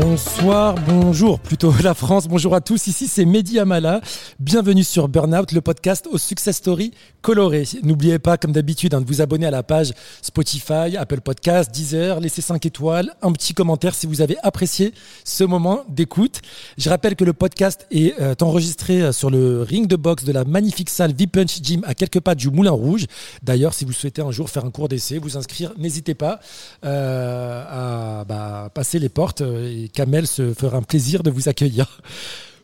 Bonsoir, bonjour, plutôt la France, bonjour à tous. Ici c'est Mehdi Amala. Bienvenue sur Burnout, le podcast aux success stories colorées. N'oubliez pas, comme d'habitude, hein, de vous abonner à la page Spotify, Apple Podcast, Deezer, laissez 5 étoiles, un petit commentaire si vous avez apprécié ce moment d'écoute. Je rappelle que le podcast est euh, enregistré euh, sur le ring de boxe de la magnifique salle V-Punch Gym à quelques pas du Moulin Rouge. D'ailleurs, si vous souhaitez un jour faire un cours d'essai, vous inscrire, n'hésitez pas euh, à bah, passer les portes. Kamel se fera un plaisir de vous accueillir.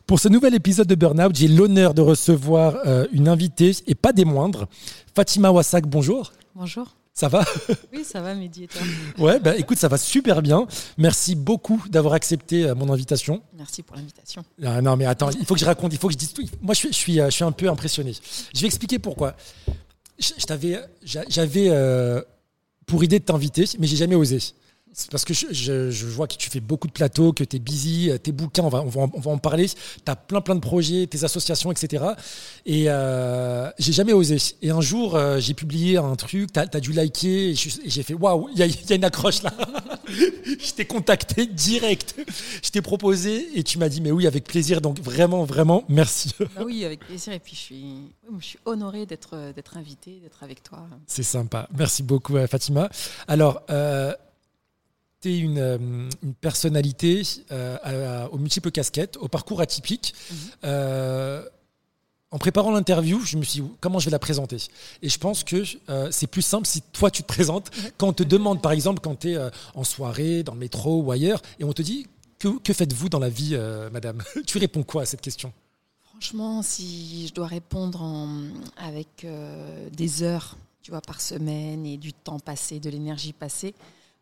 Pour ce nouvel épisode de Burnout, j'ai l'honneur de recevoir euh, une invitée et pas des moindres. Fatima Wassak, bonjour. Bonjour. Ça va? Oui, ça va, Mehdi et toi? Ouais, bah, écoute, ça va super bien. Merci beaucoup d'avoir accepté euh, mon invitation. Merci pour l'invitation. Ah, non, mais attends, il faut que je raconte, il faut que je dise tout. Moi, je suis, je suis, euh, je suis un peu impressionné. Je vais expliquer pourquoi. J'avais euh, pour idée de t'inviter, mais j'ai jamais osé. C'est parce que je, je- je vois que tu fais beaucoup de plateaux, que tu es busy, euh, tes bouquins, on va, on va, en- on va en parler. Tu as plein plein de projets, tes associations, etc. Et euh, j'ai jamais osé. Et un jour, euh, j'ai publié un truc, tu as, dû liker, et j'ai fait waouh, il y, a- il y a une accroche là. je t'ai contacté direct. Je t'ai proposé et tu m'as dit mais oui, avec plaisir. Donc vraiment, vraiment, merci. Bah oui, avec plaisir. Et puis, je suis, je suis honorée d'être, d'être invitée, d'être avec toi. C'est sympa. Merci beaucoup, Fatima. Alors, euh, tu es une, euh, une personnalité euh, à- à- aux multiples casquettes, au parcours atypique. Mhm. Euh, en préparant l'interview, je me suis dit comment je vais la présenter? Et je pense que c'est plus simple si toi tu te présentes. Quand on te demande, par exemple, quand tu es en soirée, dans le métro ou ailleurs, et on te dit que, que faites-vous dans la vie, madame? Tu réponds quoi à cette question? Franchement, si je dois répondre en- avec euh, des heures, tu vois, par semaine et du temps passé, de l'énergie passée,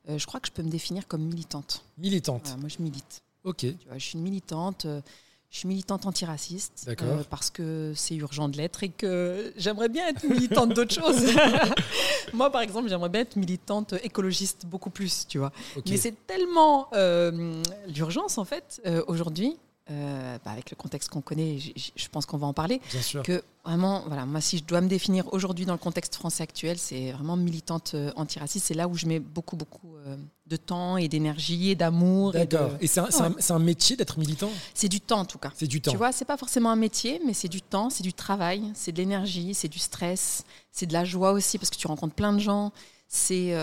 euh, je crois que je peux me définir comme militante. Militante. Voilà, moi, je milite. Ok. Tu vois, je suis une militante. euh, je suis militante antiraciste euh, parce que c'est urgent de l'être et que j'aimerais bien être militante d'autres choses. Moi, par exemple, j'aimerais bien être militante écologiste beaucoup plus, tu vois. ok. Mais c'est tellement euh, l'urgence, en fait, aujourd'hui, euh, bah, avec le contexte qu'on connaît, je pense qu'on va en parler, Bien sûr. que vraiment, voilà, moi, si je dois me définir aujourd'hui dans le contexte français actuel, c'est vraiment militante euh, antiraciste. C'est là où je mets beaucoup, beaucoup euh, de temps et d'énergie et d'amour. et de- D'accord. Et c'est un, métier d'être militant? C'est du temps, en tout cas. C'est du temps. Tu vois, c'est pas forcément un métier, mais c'est du temps, c'est du travail, c'est de l'énergie, c'est du stress, c'est de la joie aussi parce que tu rencontres plein de gens. C'est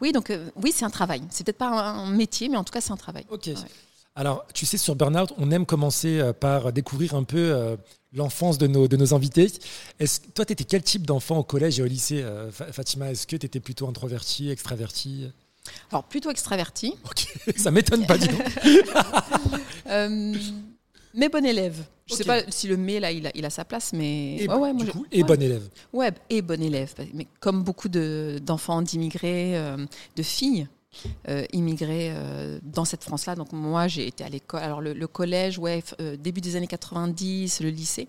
oui, donc oui, c'est un travail. C'est peut-être pas un, un métier, mais en tout cas, c'est un travail. Ok. Ouais. Alors, tu sais, sur Burnout, on aime commencer euh, par découvrir un peu euh, l'enfance de nos, de nos invités. Est-ce, toi, tu étais quel type d'enfant au collège et au lycée, euh, Fa- Fatima? Est-ce que tu étais plutôt introverti, extraverti? Alors plutôt extraverti, Ok, ça m'étonne pas, donc. euh, mais bon élève. Je sais Ok. pas si le mais là, il a, il a sa place, mais Et, ouais, ouais, moi, du je- et ouais. bon élève. Ouais, et bon élève. Mais comme beaucoup de- d'enfants d'immigrés, euh, de filles euh, immigrées euh, dans cette France-là. Donc moi, j'ai été à l'école. Alors le, le collège, ouais, euh, début des années 90, le lycée.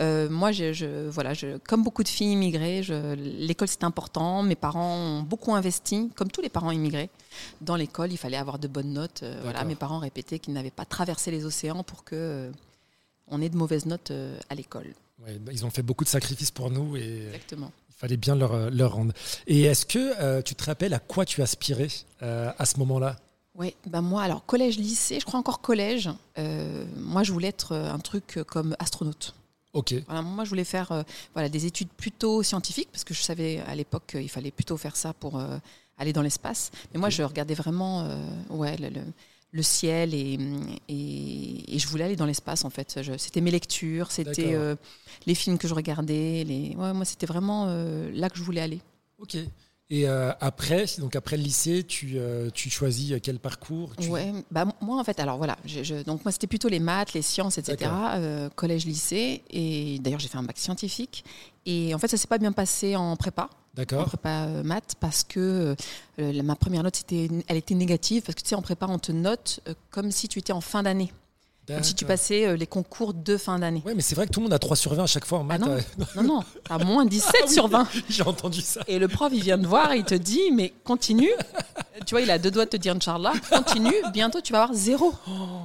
Euh, moi, je, je- voilà, je, comme beaucoup de filles immigrées, l'école c'est important. Mes parents ont beaucoup investi, comme tous les parents immigrés, dans l'école. Il fallait avoir de bonnes notes. Voilà, mes parents répétaient qu'ils n'avaient pas traversé les océans pour que on ait de mauvaises notes à l'école. Ouais, bah, ils ont fait beaucoup de sacrifices pour nous et Exactement. Il fallait bien leur, euh, leur rendre. Et est-ce que euh, tu te rappelles à quoi tu aspirais euh, à ce moment-là? Oui, ben moi, alors collège, lycée, je crois encore collège. euh, moi, je voulais être un truc comme astronaute. Ok. Voilà, moi, je voulais faire voilà, des études plutôt scientifiques, parce que je savais à l'époque qu'il fallait plutôt faire ça pour aller dans l'espace. Mais moi, je regardais vraiment ouais, le, le- le ciel et, et, et je voulais aller dans l'espace, en fait. C'était mes lectures, c'était euh, les films que je regardais. Les... Ouais, moi, c'était vraiment euh, là que je voulais aller. Ok. Et euh, après, donc après le lycée, tu, tu choisis quel parcours tu- Ouais, bah moi en fait, alors voilà, je, je- donc moi c'était plutôt les maths, les sciences, etc. Collège, lycée, et d'ailleurs j'ai fait un bac scientifique. Et en fait, ça s'est pas bien passé en prépa, en prépa euh, maths, parce que euh, ma première note elle était négative, parce que tu sais en prépa on te note euh, comme si tu étais en fin d'année, comme si tu passais euh, les concours de fin d'année. Ouais, mais c'est vrai que tout le monde a 3 sur 20 à chaque fois en maths. non. euh, Non non, t'as moins 17 Ah oui. sur 20. J'ai entendu ça. Et le prof, il vient te voir et il te dit, mais continue. Tu vois, il a deux doigts de te dire, Inch'Allah, continue, bientôt tu vas avoir zéro.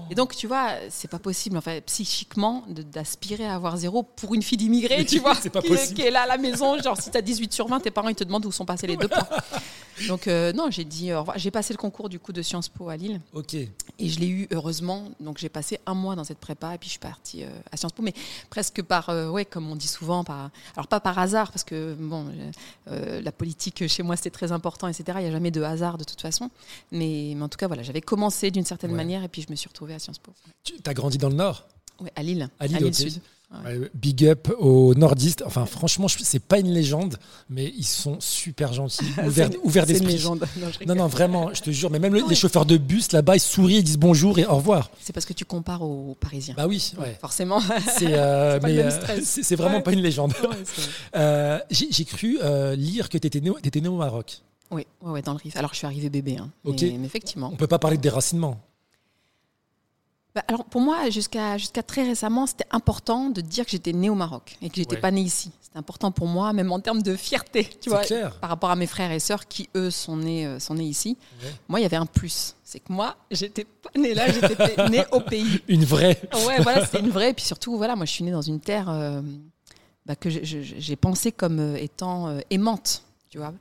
Et donc, tu vois, c'est pas possible, enfin, psychiquement, d'aspirer à avoir zéro pour une fille d'immigré, tu vois, pas qui, possible. qui est là à la maison. Genre, si t'as 18 sur 20, tes parents, ils te demandent où sont passés les deux points. Donc euh, non, j'ai dit au revoir. J'ai passé le concours du coup de Sciences Po à Lille. Ok. Et je l'ai eu heureusement. Donc j'ai passé un mois dans cette prépa et puis je suis partie euh, à Sciences Po, mais presque par, euh, ouais, comme on dit souvent, par, alors pas par hasard parce que bon, euh, la politique chez moi c'était très important, etc. Il n'y a jamais de hasard de toute façon. Mais, mais en tout cas voilà, j'avais commencé d'une certaine Ouais. manière et puis je me suis retrouvée à Sciences Po. Tu as grandi dans le Nord? Ouais, à Lille. À Lille, ok. Sud. Ouais, Big up aux nordistes. Enfin, franchement, c'est pas une légende, mais ils sont super gentils, ouverts, ouverts c'est une d'esprit. légende. Non, Non, vraiment, je te jure. Mais même les chauffeurs de bus là-bas, ils sourient, ils disent bonjour et au revoir. C'est parce que tu compares aux Parisiens. Bah oui, ouais. Forcément. C'est euh, euh, vraiment Ouais. pas une légende. Euh, J'ai cru euh, lire que tu étais, né au- t'étais né au Maroc. oui, ouais, ouais, dans le Rif. Alors je suis arrivée bébé, hein. Ok. mais, mais effectivement. On peut pas parler de déracinement. Bah, alors pour moi, jusqu'à jusqu'à très récemment, c'était important de dire que j'étais née au Maroc et que j'étais Ouais. pas née ici. C'était important pour moi, même en termes de fierté, tu vois, clair. par rapport à mes frères et sœurs qui eux sont nés euh, sont nés ici. Ouais. Moi, il y avait un plus, c'est que moi, j'étais pas née là, j'étais née au pays. Une vraie. Ouais, voilà, c'était une vraie. Et puis surtout, voilà, moi, je suis née dans une terre euh, bah, que j'ai pensé comme euh, étant euh, aimante, tu vois.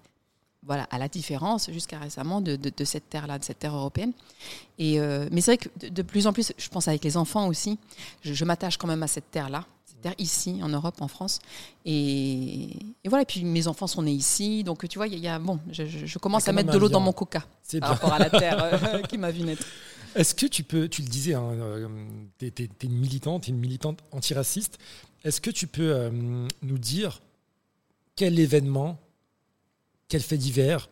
Voilà, à la différence jusqu'à récemment de, de- de cette terre-là, de cette terre européenne. Et euh, mais c'est vrai que de, de plus en plus, je pense avec les enfants aussi, je, je m'attache quand même à cette terre-là, cette terre ici, en Europe, en France. Et, et voilà, et puis mes enfants sont nés ici, donc tu vois, il y, a- il y a bon, je, je- je commence à mettre de l'eau dans mon coca par bien. rapport à la terre euh, qui m'a vu naître. Est-ce que tu peux, tu le disais, hein, euh, t'es es, une militante, une militante antiraciste. Est-ce que tu peux euh, nous dire quel événement, quel fait divers,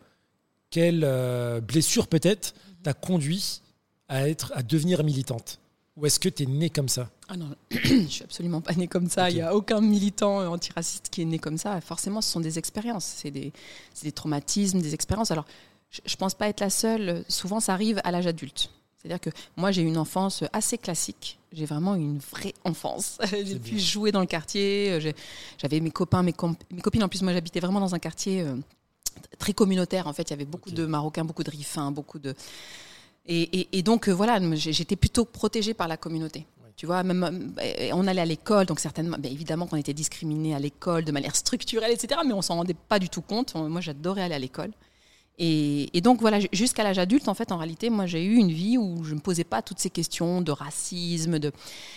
quelle euh, blessure peut-être t'a conduit à être, à devenir militante Ou est-ce que tu es née comme ça? Ah non, je suis absolument pas née comme ça. Il n'y a aucun militant euh, antiraciste qui est né comme ça. Forcément, ce sont des expériences. C'est des, des traumatismes, des expériences. Alors, je ne pense pas être la seule. Souvent, ça arrive à l'âge adulte. C'est-à-dire que moi, j'ai eu une enfance assez classique. J'ai vraiment eu une vraie enfance. j'ai pu jouer dans le quartier. euh, J'avais mes copains, mes, copines. En plus, moi, j'habitais vraiment dans un quartier très communautaire. En fait, il y avait beaucoup de Marocains, beaucoup de Rifains, beaucoup de... Et, et- et donc, euh, voilà, j'étais plutôt protégée par la communauté. Tu vois, même, euh, on allait à l'école, donc certainement, ben, évidemment qu'on était discriminés à l'école de manière structurelle, etc. Mais on s'en rendait pas du tout compte. Moi, j'adorais aller à l'école. Et, et donc voilà, jusqu'à l'âge adulte, en fait, en réalité, moi, j'ai eu une vie où je me posais pas toutes ces questions de racisme, de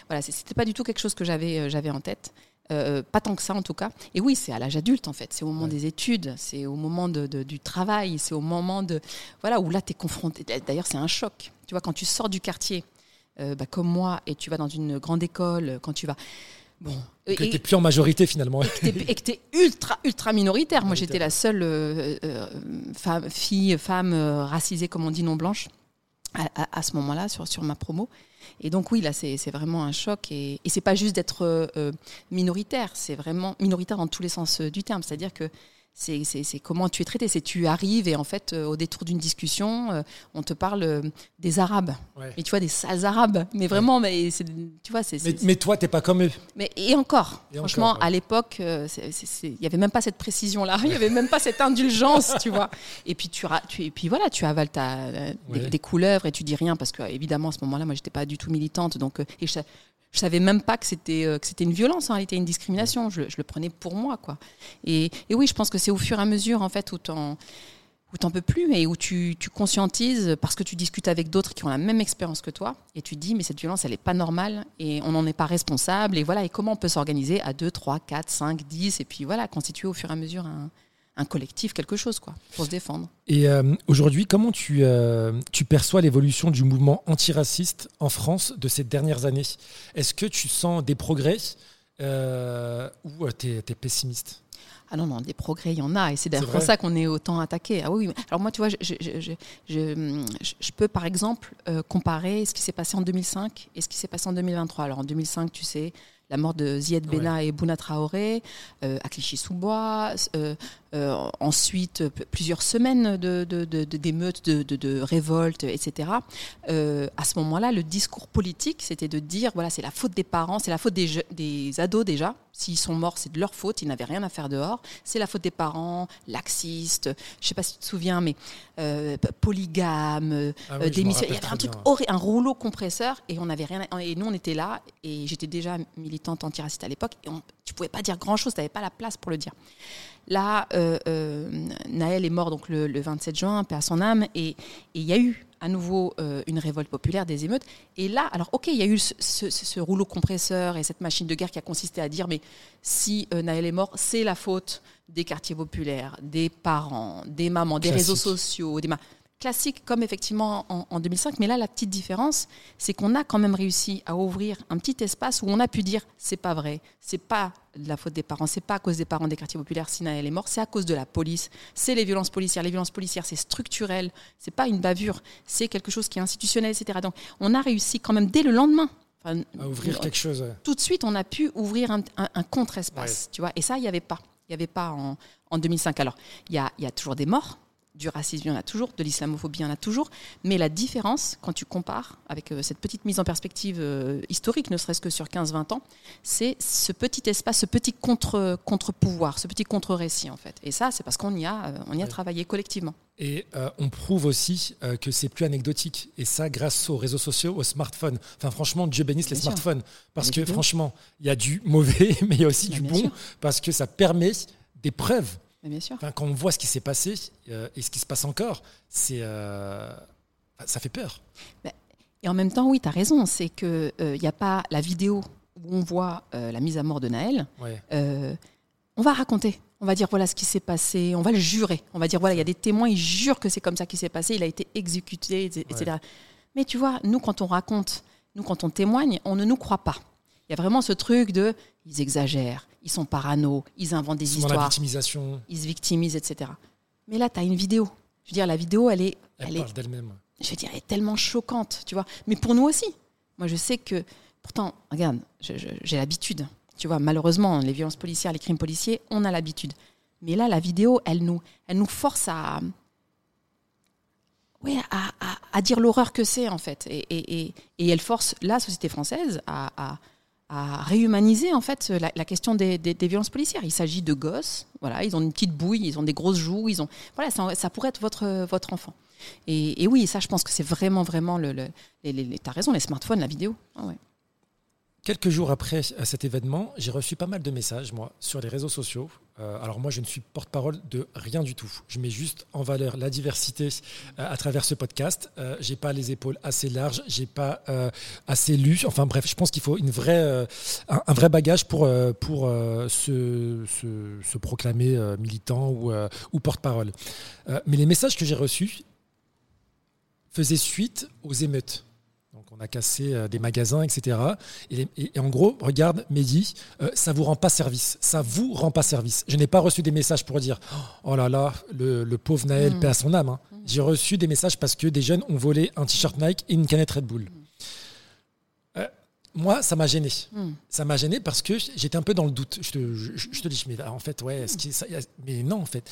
voilà, c'était pas du tout quelque chose que j'avais euh, j'avais en tête. Euh, pas tant que ça en tout cas. Et oui, c'est à l'âge adulte en fait. C'est au moment Ouais. des études, c'est au moment de, de- du travail, c'est au moment de voilà où là tu es confronté. D'ailleurs, c'est un choc. Tu vois, quand tu sors du quartier, euh, bah, comme moi, et tu vas dans une grande école, quand tu vas bon, Que et- tu plus en majorité finalement. t'es- et que tu es ultra, ultra minoritaire. Moi, j'étais la seule euh, euh, femme, fille, femme euh, racisée, comme on dit, non blanche, à, ce moment-là, sur, sur ma promo. Et donc, oui, là, c'est vraiment un choc. Et, et c'est pas juste d'être euh, minoritaire, c'est vraiment minoritaire dans tous les sens euh, du terme. C'est-à-dire que c'est comment tu es traité. C'est tu arrives et en fait, euh, au détour d'une discussion, euh, on te parle euh, des Arabes. Ouais. Mais tu vois, des sales Arabes. Mais vraiment, mais tu vois, c'est. Mais, mais toi, t'es pas comme eux. mais et encore, Et franchement, encore, ouais. à l'époque, il n'y avait même pas cette précision-là, il n'y avait même pas cette indulgence, tu vois. Et puis tu, tu- et puis voilà, tu avales ta, des, couleuvres et tu dis rien parce que évidemment à ce moment-là, moi, j'étais pas du tout militante, donc et je, je savais même pas que c'était euh, que c'était une violence, en réalité, une discrimination. Je, le- je le prenais pour moi, quoi. Et, et oui, je pense que c'est au fur et à mesure, en fait, où t'en où t'en peux plus et où tu, tu conscientises parce que tu discutes avec d'autres qui ont la même expérience que toi et tu dis mais cette violence elle est pas normale et on n'en est pas responsable et voilà et comment on peut s'organiser à 2, 3, 4, 5, 10 et puis voilà constituer au fur et à mesure un, un collectif, quelque chose quoi pour se défendre. Et euh, aujourd'hui, comment tu, euh, tu perçois l'évolution du mouvement antiraciste en France de ces dernières années? Est-ce que tu sens des progrès euh, ou tu es, pessimiste? Ah non, non, des progrès, il y en a. Et c'est d'ailleurs pour ça qu'on est autant attaqué. Ah oui, oui. Alors moi, tu vois, je, je, je, je, je- je peux par exemple euh, comparer ce qui s'est passé en 2005 et ce qui s'est passé en 2023. Alors en 2005, tu sais, la mort de Zied Bella et Bouna Traoré euh, à Clichy-sous-Bois. euh, euh, ensuite, plusieurs semaines de, de, de- de- d'émeutes, de, de, de révoltes, etc. À ce moment-là, le discours politique, c'était de dire voilà, c'est la faute des parents, c'est la faute des, des ados déjà. S'ils sont morts, c'est de leur faute, ils n'avaient rien à faire dehors. C'est la faute des parents, laxistes, je sais pas si tu te souviens, mais euh, p- polygames, euh, Ah oui, démission- Il y avait un truc horrible, un rouleau compresseur, et on avait rien. à- Et nous, on était là, et j'étais déjà militante militante antiraciste à l'époque, et on, tu pouvais pas dire grand-chose, tu n'avais pas la place pour le dire. Là, euh, euh, Naël est mort donc le, 27 juin, paix à son âme, et il y a eu à nouveau euh, une révolte populaire, des émeutes. Et là, alors ok, il y a eu ce, rouleau compresseur et cette machine de guerre qui a consisté à dire, mais si Naël est mort, c'est la faute des quartiers populaires, des parents, des mamans, des réseaux sociaux, des classique comme effectivement en, 2005. Mais là, la petite différence, c'est qu'on a quand même réussi à ouvrir un petit espace où on a pu dire c'est pas vrai, c'est pas de la faute des parents, c'est pas à cause des parents des quartiers populaires si elle est morte, c'est à cause de la police, c'est les violences policières. Les violences policières, c'est structurel, c'est pas une bavure, c'est quelque chose qui est institutionnel, etc. Donc, on a réussi quand même dès le lendemain. à ouvrir quelque chose. Tout de suite, on a pu ouvrir un, contre-espace, tu vois. Et ça, il n'y avait pas. Il n'y avait pas en, en 2005. Alors, il y a, y a toujours des morts, du racisme, il y en a toujours, de l'islamophobie, il y en a toujours. Mais la différence, quand tu compares avec euh, cette petite mise en perspective euh, historique, ne serait-ce que sur 15-20 ans, c'est ce petit espace, ce petit contre, contre-pouvoir, ce petit contre-récit, en fait. Et ça, c'est parce qu'on y a, euh, on y a travaillé collectivement. Et on prouve aussi que c'est plus anecdotique. Et ça, grâce aux réseaux sociaux, aux smartphones. Enfin, franchement, Dieu bénisse les smartphones. Parce que, franchement, il y a du mauvais, mais il y a aussi du bon. Parce que ça permet des preuves quand on voit ce qui s'est passé euh, et ce qui se passe encore, c'est, euh, ça fait peur. Et en même temps, oui, tu as raison, c'est qu'il n'y euh, a pas la vidéo où on voit la mise à mort de Naël. on va raconter, on va dire voilà ce qui s'est passé, on va le jurer. On va dire voilà, il y a des témoins, ils jurent que c'est comme ça qui s'est passé, il a été exécuté, etc. Mais tu vois, nous, quand on raconte, nous, quand on témoigne, on ne nous croit pas. Il y a vraiment ce truc de ils exagèrent, ils sont parano, ils inventent des histoires. La victimisation. Ils se victimisent, etc. Mais là, tu as une vidéo. Je veux dire, la vidéo, elle est. Elle, parle d'elle-même. Je veux dire, elle est tellement choquante, tu vois. Mais pour nous aussi. Moi, je sais que. Pourtant, regarde, j'ai l'habitude. Tu vois, malheureusement, les violences policières, les crimes policiers, on a l'habitude. Mais là, la vidéo, elle nous, elle nous force à. Oui, à, à, dire l'horreur que c'est, en fait. Et, et, et, elle force la société française à à réhumaniser en fait la, question des, violences policières. Il s'agit de gosses, voilà, ils ont une petite bouille, ils ont des grosses joues, ils ont, voilà, ça, pourrait être votre votre enfant. Et, oui, ça, je pense que c'est vraiment vraiment le, le as raison, les smartphones, la vidéo. Ah Quelques jours après euh, cet événement, j'ai reçu pas mal de messages, moi, sur les réseaux sociaux. Euh, alors moi, je ne suis porte-parole de rien du tout. Je mets juste en valeur la diversité euh, à travers ce podcast. Euh, j'ai pas les épaules assez larges, j'ai pas assez lu. Enfin bref, je pense qu'il faut une vraie, un, vrai bagage pour, pour se, se, proclamer militant ou, ou porte-parole. mais les messages que j'ai reçus faisaient suite aux émeutes on a cassé euh, des magasins, etc. Et, en gros, regarde, Mehdi, euh, ça vous rend pas service. Ça vous rend pas service. Je n'ai pas reçu des messages pour dire Oh là là, le, pauvre Naël, mm. paix à son âme. Hein. Mm. J'ai reçu des messages parce que des jeunes ont volé un t-shirt Nike et une canette Red Bull. Mm. Euh, moi, ça m'a gêné. Ça m'a gêné parce que j'étais un peu dans le doute. Je te, dis, mais en fait, ouais, mais non, en fait,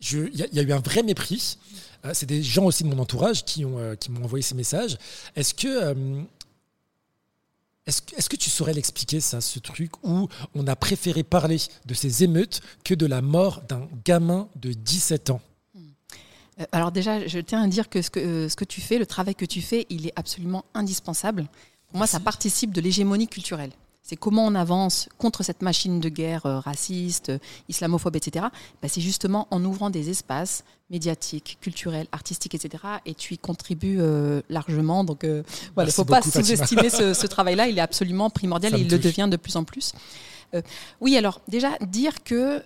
il y, a eu un vrai mépris. Euh, c'est des gens aussi de mon entourage qui ont euh, qui m'ont envoyé ces messages. Est-ce que euh, est-ce, que tu saurais l'expliquer, ça, ce truc où on a préféré parler de ces émeutes que de la mort d'un gamin de 17 ans? Alors déjà, je tiens à dire que ce, que ce que tu fais, le travail que tu fais, il est absolument indispensable. Pour moi, ça participe de l'hégémonie culturelle c'est comment on avance contre cette machine de guerre euh, raciste, euh, islamophobe, etc. Bah, c'est justement en ouvrant des espaces médiatiques, culturels, artistiques, etc. Et tu y contribues euh, largement. Donc voilà, il ne faut pas sous-estimer ce, travail-là. Il est absolument primordial et il le devient de plus en plus. oui, alors déjà dire que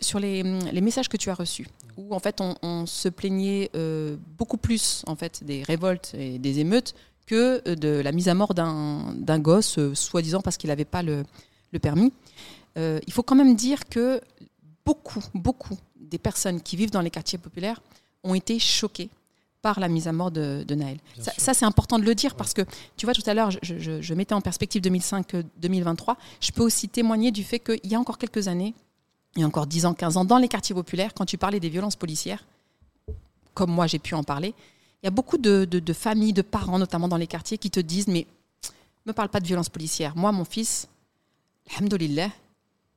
sur les, messages que tu as reçus, où en fait on, on se plaignait beaucoup plus en fait des révoltes et des émeutes que euh, de la mise à mort d'un gosse, euh, soi-disant parce qu'il n'avait pas le, permis. Euh, il faut quand même dire que beaucoup, beaucoup des personnes qui vivent dans les quartiers populaires ont été choquées par la mise à mort de, Naël. Ça, c'est important de le dire parce que, tu vois, tout à l'heure, je, mettais en perspective 2005-2023. Je peux aussi témoigner du fait qu'il y a encore quelques années, il y a encore 10 ans, 15 ans, dans les quartiers populaires, quand tu parlais des violences policières, comme moi j'ai pu en parler, il y a beaucoup de, familles, de parents, notamment dans les quartiers, qui te disent Mais ne me parle pas de violence policière. Moi, mon fils, alhamdoulilah,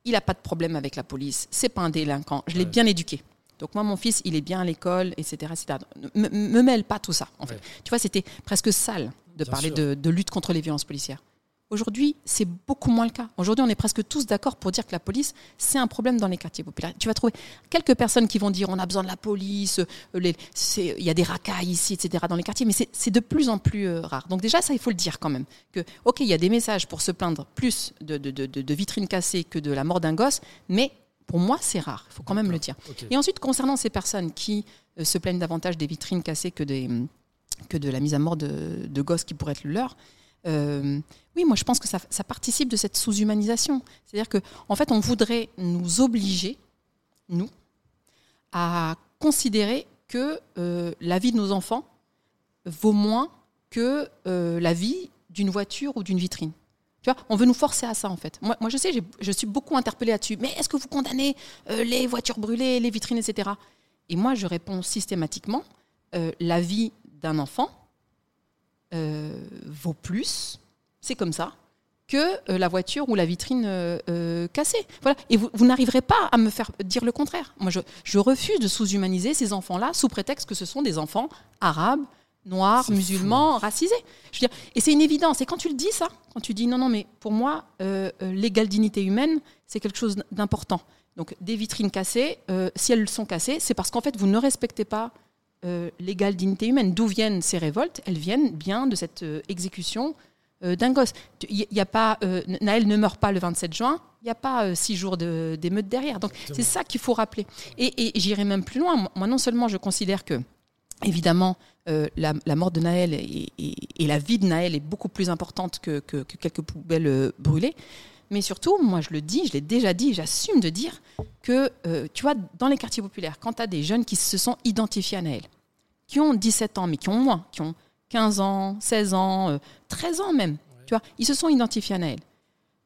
il n'a pas de problème avec la police. C'est pas un délinquant. Je l'ai bien éduqué. Donc moi, mon fils, il est bien à l'école, etc. etc. Me, me mêle pas tout ça. En fait. Tu vois, c'était presque sale de parler de, lutte contre les violences policières. Aujourd'hui, c'est beaucoup moins le cas. Aujourd'hui, on est presque tous d'accord pour dire que la police, c'est un problème dans les quartiers populaires. Tu vas trouver quelques personnes qui vont dire on a besoin de la police, euh, il y a des racailles ici, etc. dans les quartiers, mais c'est de plus en plus euh, rare. Donc déjà, ça, il faut le dire quand même. Que, ok, il y a des messages pour se plaindre plus de, de, vitrines cassées que de la mort d'un gosse, mais pour moi, c'est rare. Il faut quand même le dire. Et ensuite, concernant ces personnes qui euh, se plaignent davantage des vitrines cassées que, des, que de la mise à mort de, de gosses qui pourraient être le leur, euh, oui, moi je pense que ça, participe de cette sous-humanisation. C'est-à-dire qu'en en fait, on voudrait nous obliger, nous, à considérer que euh, la vie de nos enfants vaut moins que euh, la vie d'une voiture ou d'une vitrine. Tu vois, on veut nous forcer à ça en fait. Moi, je sais, je suis beaucoup interpellée là-dessus. Mais est-ce que vous condamnez les voitures brûlées, les vitrines, etc. Et moi, je réponds systématiquement la vie d'un enfant vaut plus, c'est comme ça, que euh, la voiture ou la vitrine euh, cassée. Voilà. Et vous, n'arriverez pas à me faire dire le contraire. Moi, je, refuse de sous-humaniser ces enfants-là sous prétexte que ce sont des enfants arabes, noirs, musulmans, racisés. Je veux dire, et c'est une évidence. Et quand tu le dis, ça, quand tu dis non, non, mais pour moi, l'égale dignité humaine, c'est quelque chose d'important. Donc, des vitrines cassées, si elles sont cassées, c'est parce qu'en fait, vous ne respectez pas euh, l'égale dignité humaine. D'où viennent ces révoltes? Elles viennent bien de cette euh, exécution euh, d'un gosse. Il y a pas, Naël ne meurt pas le 27 juin, il n'y a pas six jours d'émeute derrière. Donc c'est ça qu'il faut rappeler. Et, j'irai même plus loin. Moi, non seulement je considère que, évidemment, la, mort de Naël et, la vie de Naël est beaucoup plus importante que, quelques poubelles brûlées, mais surtout, moi je le dis, je l'ai déjà dit, j'assume de dire que, tu vois, dans les quartiers populaires, quand tu as des jeunes qui se sont identifiés à Naël, qui ont 17 ans, mais qui ont moins, qui ont 15 ans, 16 ans, 13 euh, ans même. Tu vois, ils se sont identifiés à Naël.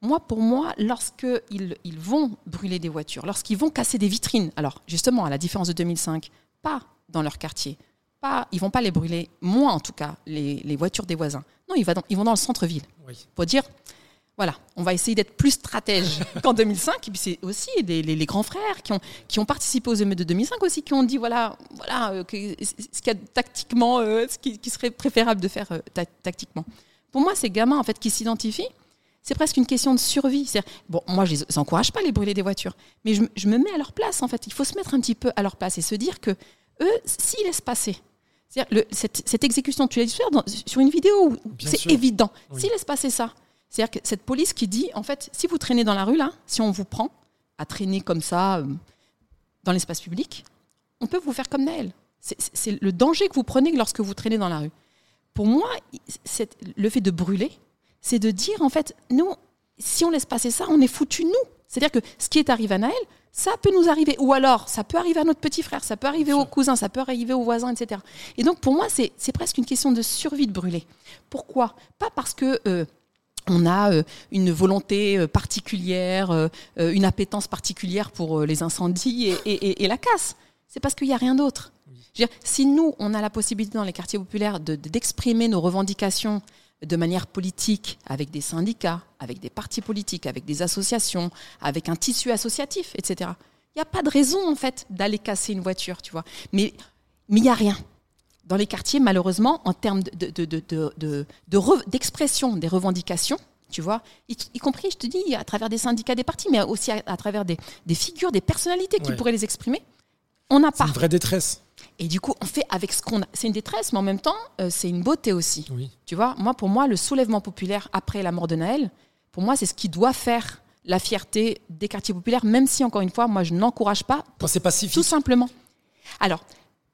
Moi, pour moi, lorsqu'ils ils vont brûler des voitures, lorsqu'ils vont casser des vitrines, alors justement, à la différence de 2005, pas dans leur quartier, pas, ils vont pas les brûler, moi en tout cas, les, voitures des voisins. Non, ils, dans, ils vont dans le centre-ville pour dire voilà, on va essayer d'être plus stratège qu'en 2005. Et puis c'est aussi les, grands frères qui ont, qui ont participé aux émeutes de 2005 aussi, qui ont dit voilà, voilà euh, ce, qui a tactiquement, euh, ce qui, serait préférable de faire euh, tactiquement. Pour moi, ces gamins en fait qui s'identifient, c'est presque une question de survie. Bon, moi, je les encourage pas à les brûler des voitures, mais je, me mets à leur place en fait. Il faut se mettre un petit peu à leur place et se dire que eux, s'ils laissent passer cette, exécution, tu l'as dit sur une vidéo, c'est évident. S'ils laissent passer ça, c'est-à-dire que cette police qui dit, en fait, si vous traînez dans la rue, là, si on vous prend à traîner comme ça euh, dans l'espace public, on peut vous faire comme Naël. C'est le danger que vous prenez lorsque vous traînez dans la rue. Pour moi, le fait de brûler, c'est de dire, en fait, nous, si on laisse passer ça, on est foutu nous. C'est-à-dire que ce qui est arrivé à Naël, ça peut nous arriver. Ou alors, ça peut arriver à notre petit frère, ça peut arriver aux cousins, ça peut arriver aux voisins, etc. Et donc, pour moi, c'est presque une question de survie de brûler. Pourquoi? Pas parce que euh, on a euh, une volonté euh, particulière, euh, une appétence particulière pour les incendies et, la casse. C'est parce qu'il n'y a rien d'autre. Si nous, on a la possibilité dans les quartiers populaires d'exprimer nos revendications de manière politique, avec des syndicats, avec des partis politiques, avec des associations, avec un tissu associatif, etc. Il n'y a pas de raison, en fait, d'aller casser une voiture, tu vois. Mais il n'y a rien dans les quartiers, malheureusement, en termes d'expression de, de, des revendications, tu vois, y, compris, je te dis, à travers des syndicats des partis, mais aussi à, travers des, figures, des personnalités qui pourraient les exprimer, on n'a pas. C'est une vraie détresse. Et du coup, on fait avec ce qu'on a. C'est une détresse, mais en même temps, euh, c'est une beauté aussi. Tu vois, moi, pour moi, le soulèvement populaire après la mort de Naël, pour moi, c'est ce qui doit faire la fierté des quartiers populaires, même si, encore une fois, moi, je n'encourage pas. C'est pacifique. Tout simplement. Alors,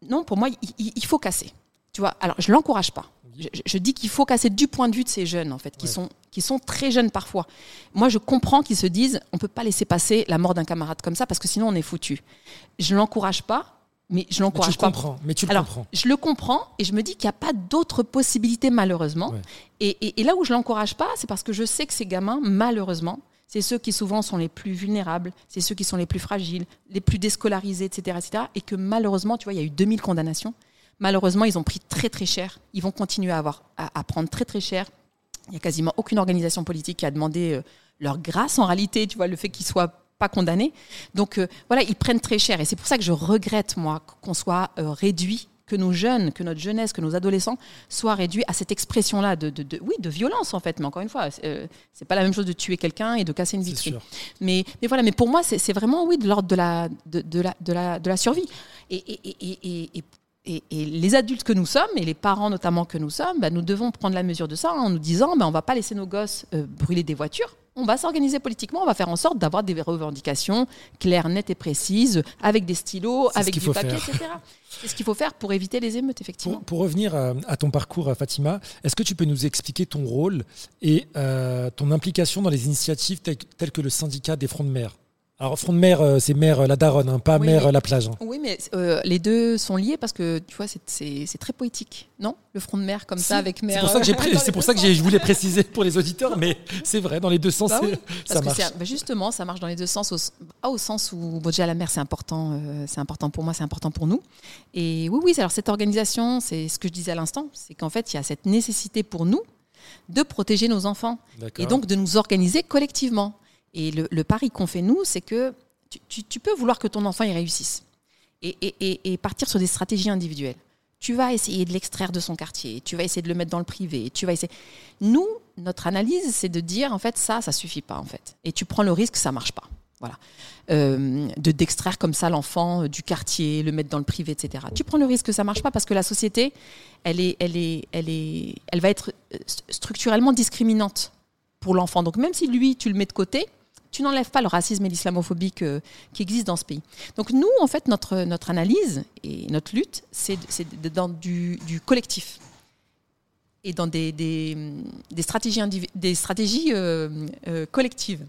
non, pour moi, il, faut casser. Tu vois, alors je l'encourage pas. Je, dis qu'il faut casser du point de vue de ces jeunes, en fait, qui, sont, qui sont très jeunes parfois. Moi, je comprends qu'ils se disent, on peut pas laisser passer la mort d'un camarade comme ça, parce que sinon on est foutu. Je l'encourage pas, mais je l'encourage pas. Comprends, mais tu le comprends. Je le comprends et je me dis qu'il n'y a pas d'autres possibilités malheureusement. Et, et, là où je l'encourage pas, c'est parce que je sais que ces gamins, malheureusement, c'est ceux qui souvent sont les plus vulnérables, c'est ceux qui sont les plus fragiles, les plus déscolarisés, etc., etc. Et que malheureusement, tu vois, il y a eu 2000 condamnations. Malheureusement, ils ont pris très très cher. Ils vont continuer à, avoir, à, prendre très très cher. Il n'y a quasiment aucune organisation politique qui a demandé euh, leur grâce en réalité, tu vois, le fait qu'ils soient pas condamnés. Donc euh, voilà, ils prennent très cher. Et c'est pour ça que je regrette, moi, qu'on soit euh, réduit que nos jeunes, que notre jeunesse, que nos adolescents soient réduits à cette expression-là de, de, oui, de violence en fait. Mais encore une fois, euh, c'est pas la même chose de tuer quelqu'un et de casser une vitrine. Mais, mais voilà, mais pour moi, c'est vraiment oui de l'ordre de la, de, de, la, de, la, de la survie. Et, et, et, et et, les adultes que nous sommes, et les parents notamment que nous sommes, bah, nous devons prendre la mesure de ça en nous disant bah, on ne va pas laisser nos gosses euh, brûler des voitures. On va s'organiser politiquement, on va faire en sorte d'avoir des revendications claires, nettes et précises, avec des stylos, avec du papier, etc. C'est ce qu'il faut faire pour éviter les émeutes, effectivement. Pour, revenir à, ton parcours, Fatima, est-ce que tu peux nous expliquer ton rôle et euh, ton implication dans les initiatives telles que le syndicat des fronts de mer? Alors, front de mer, euh, c'est mer euh, la daronne, hein, pas mer euh, la plage. Hein. Oui, mais les deux sont liés parce que tu vois, c'est très poétique, non? Le front de mer comme ça avec mer. C'est pour ça que, c'est pour ça que je voulais préciser pour les auditeurs, mais c'est vrai, dans les deux sens, bah ça marche. Bah justement, ça marche dans les deux sens, au, ah, au sens où déjà la mer, c'est important, c'est important pour moi, c'est important pour nous. Et oui, oui, alors cette organisation, c'est ce que je disais à l'instant, c'est qu'en fait, il y a cette nécessité pour nous de protéger nos enfants et donc de nous organiser collectivement. Et le, pari qu'on fait, nous, c'est que tu, peux vouloir que ton enfant y réussisse et, partir sur des stratégies individuelles. Tu vas essayer de l'extraire de son quartier, tu vas essayer de le mettre dans le privé, tu vas essayer. Nous, notre analyse, c'est de dire en fait ça, ça suffit pas en fait, et tu prends le risque, ça marche pas. Voilà. Euh, de d'extraire comme ça l'enfant du quartier, le mettre dans le privé, etc. Tu prends le risque que ça marche pas parce que la société, elle est, elle est, elle est, elle va être euh, structurellement discriminante pour l'enfant. Donc même si lui, tu le mets de côté, tu n'enlèves pas le racisme et l'islamophobie qui existent dans ce pays. Donc nous, en fait, notre, notre analyse et notre lutte, c'est dans du, collectif et dans des, des, stratégies, des stratégies euh, euh, collectives